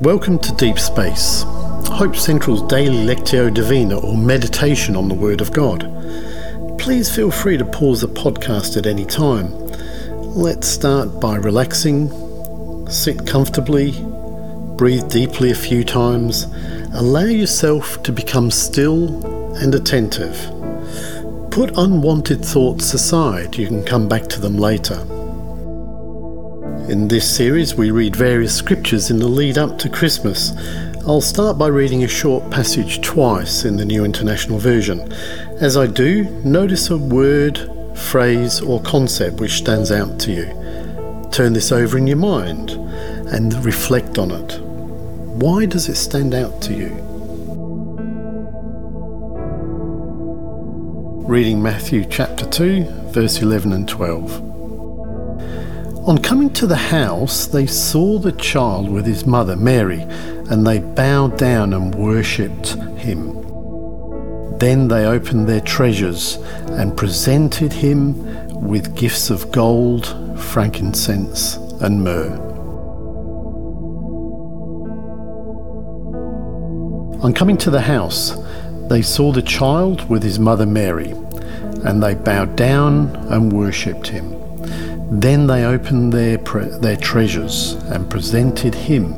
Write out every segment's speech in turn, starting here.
Welcome to Deep Space, Hope Central's daily Lectio Divina or meditation on the Word of God. Please feel free to pause the podcast at any time. Let's start by relaxing, sit comfortably, breathe deeply a few times, allow yourself to become still and attentive. Put unwanted thoughts aside, you can come back to them later. In this series, we read various scriptures in the lead up to Christmas. I'll start by reading a short passage twice in the New International Version. As I do, notice a word, phrase, or concept which stands out to you. Turn this over in your mind and reflect on it. Why does it stand out to you? Reading Matthew chapter 2, verse 11 and 12. On coming to the house, they saw the child with his mother, Mary, and they bowed down and worshipped him. Then they opened their treasures and presented him with gifts of gold, frankincense, and myrrh. On coming to the house, they saw the child with his mother Mary, and they bowed down and worshipped him. Then they opened their, pre- their treasures and presented him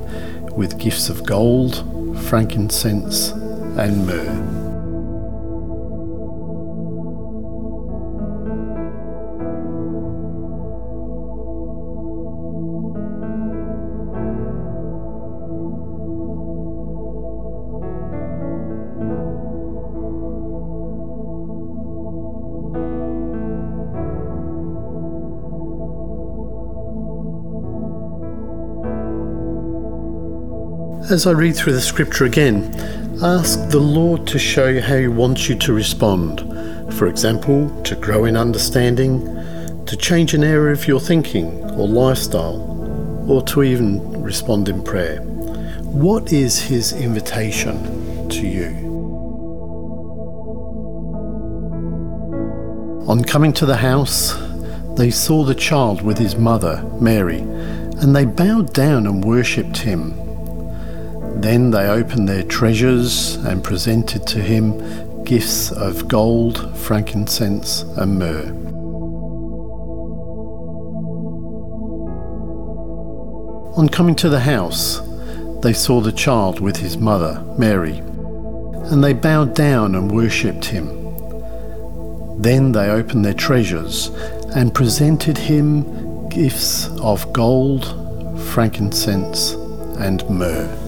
with gifts of gold, frankincense, and myrrh. As I read through the scripture again, ask the Lord to show you how He wants you to respond. For example, to grow in understanding, to change an area of your thinking or lifestyle, or to even respond in prayer. What is His invitation to you? On coming to the house, they saw the child with his mother, Mary, and they bowed down and worshipped him. Then they opened their treasures and presented to him gifts of gold, frankincense, and myrrh. On coming to the house, they saw the child with his mother, Mary, and they bowed down and worshipped him. Then they opened their treasures and presented him gifts of gold, frankincense, and myrrh.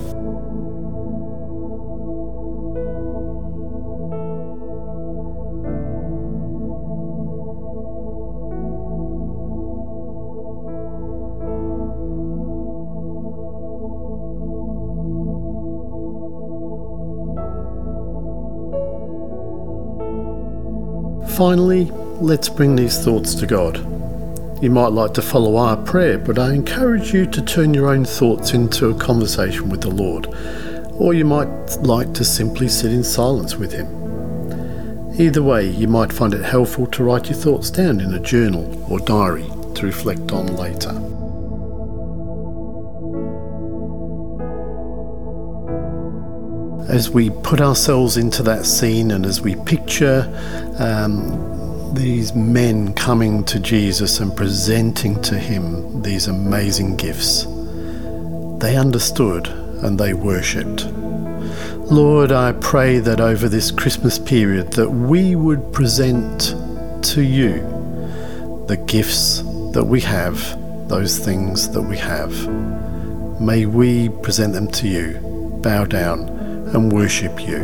Finally, let's bring these thoughts to God. You might like to follow our prayer, but I encourage you to turn your own thoughts into a conversation with the Lord, or you might like to simply sit in silence with Him. Either way, you might find it helpful to write your thoughts down in a journal or diary to reflect on later. As we put ourselves into that scene and as we picture um, these men coming to Jesus and presenting to him these amazing gifts, they understood and they worshipped. Lord, I pray that over this Christmas period that we would present to you the gifts that we have, those things that we have. May we present them to you, bow down and worship you.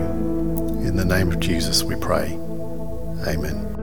In the name of Jesus we pray. Amen.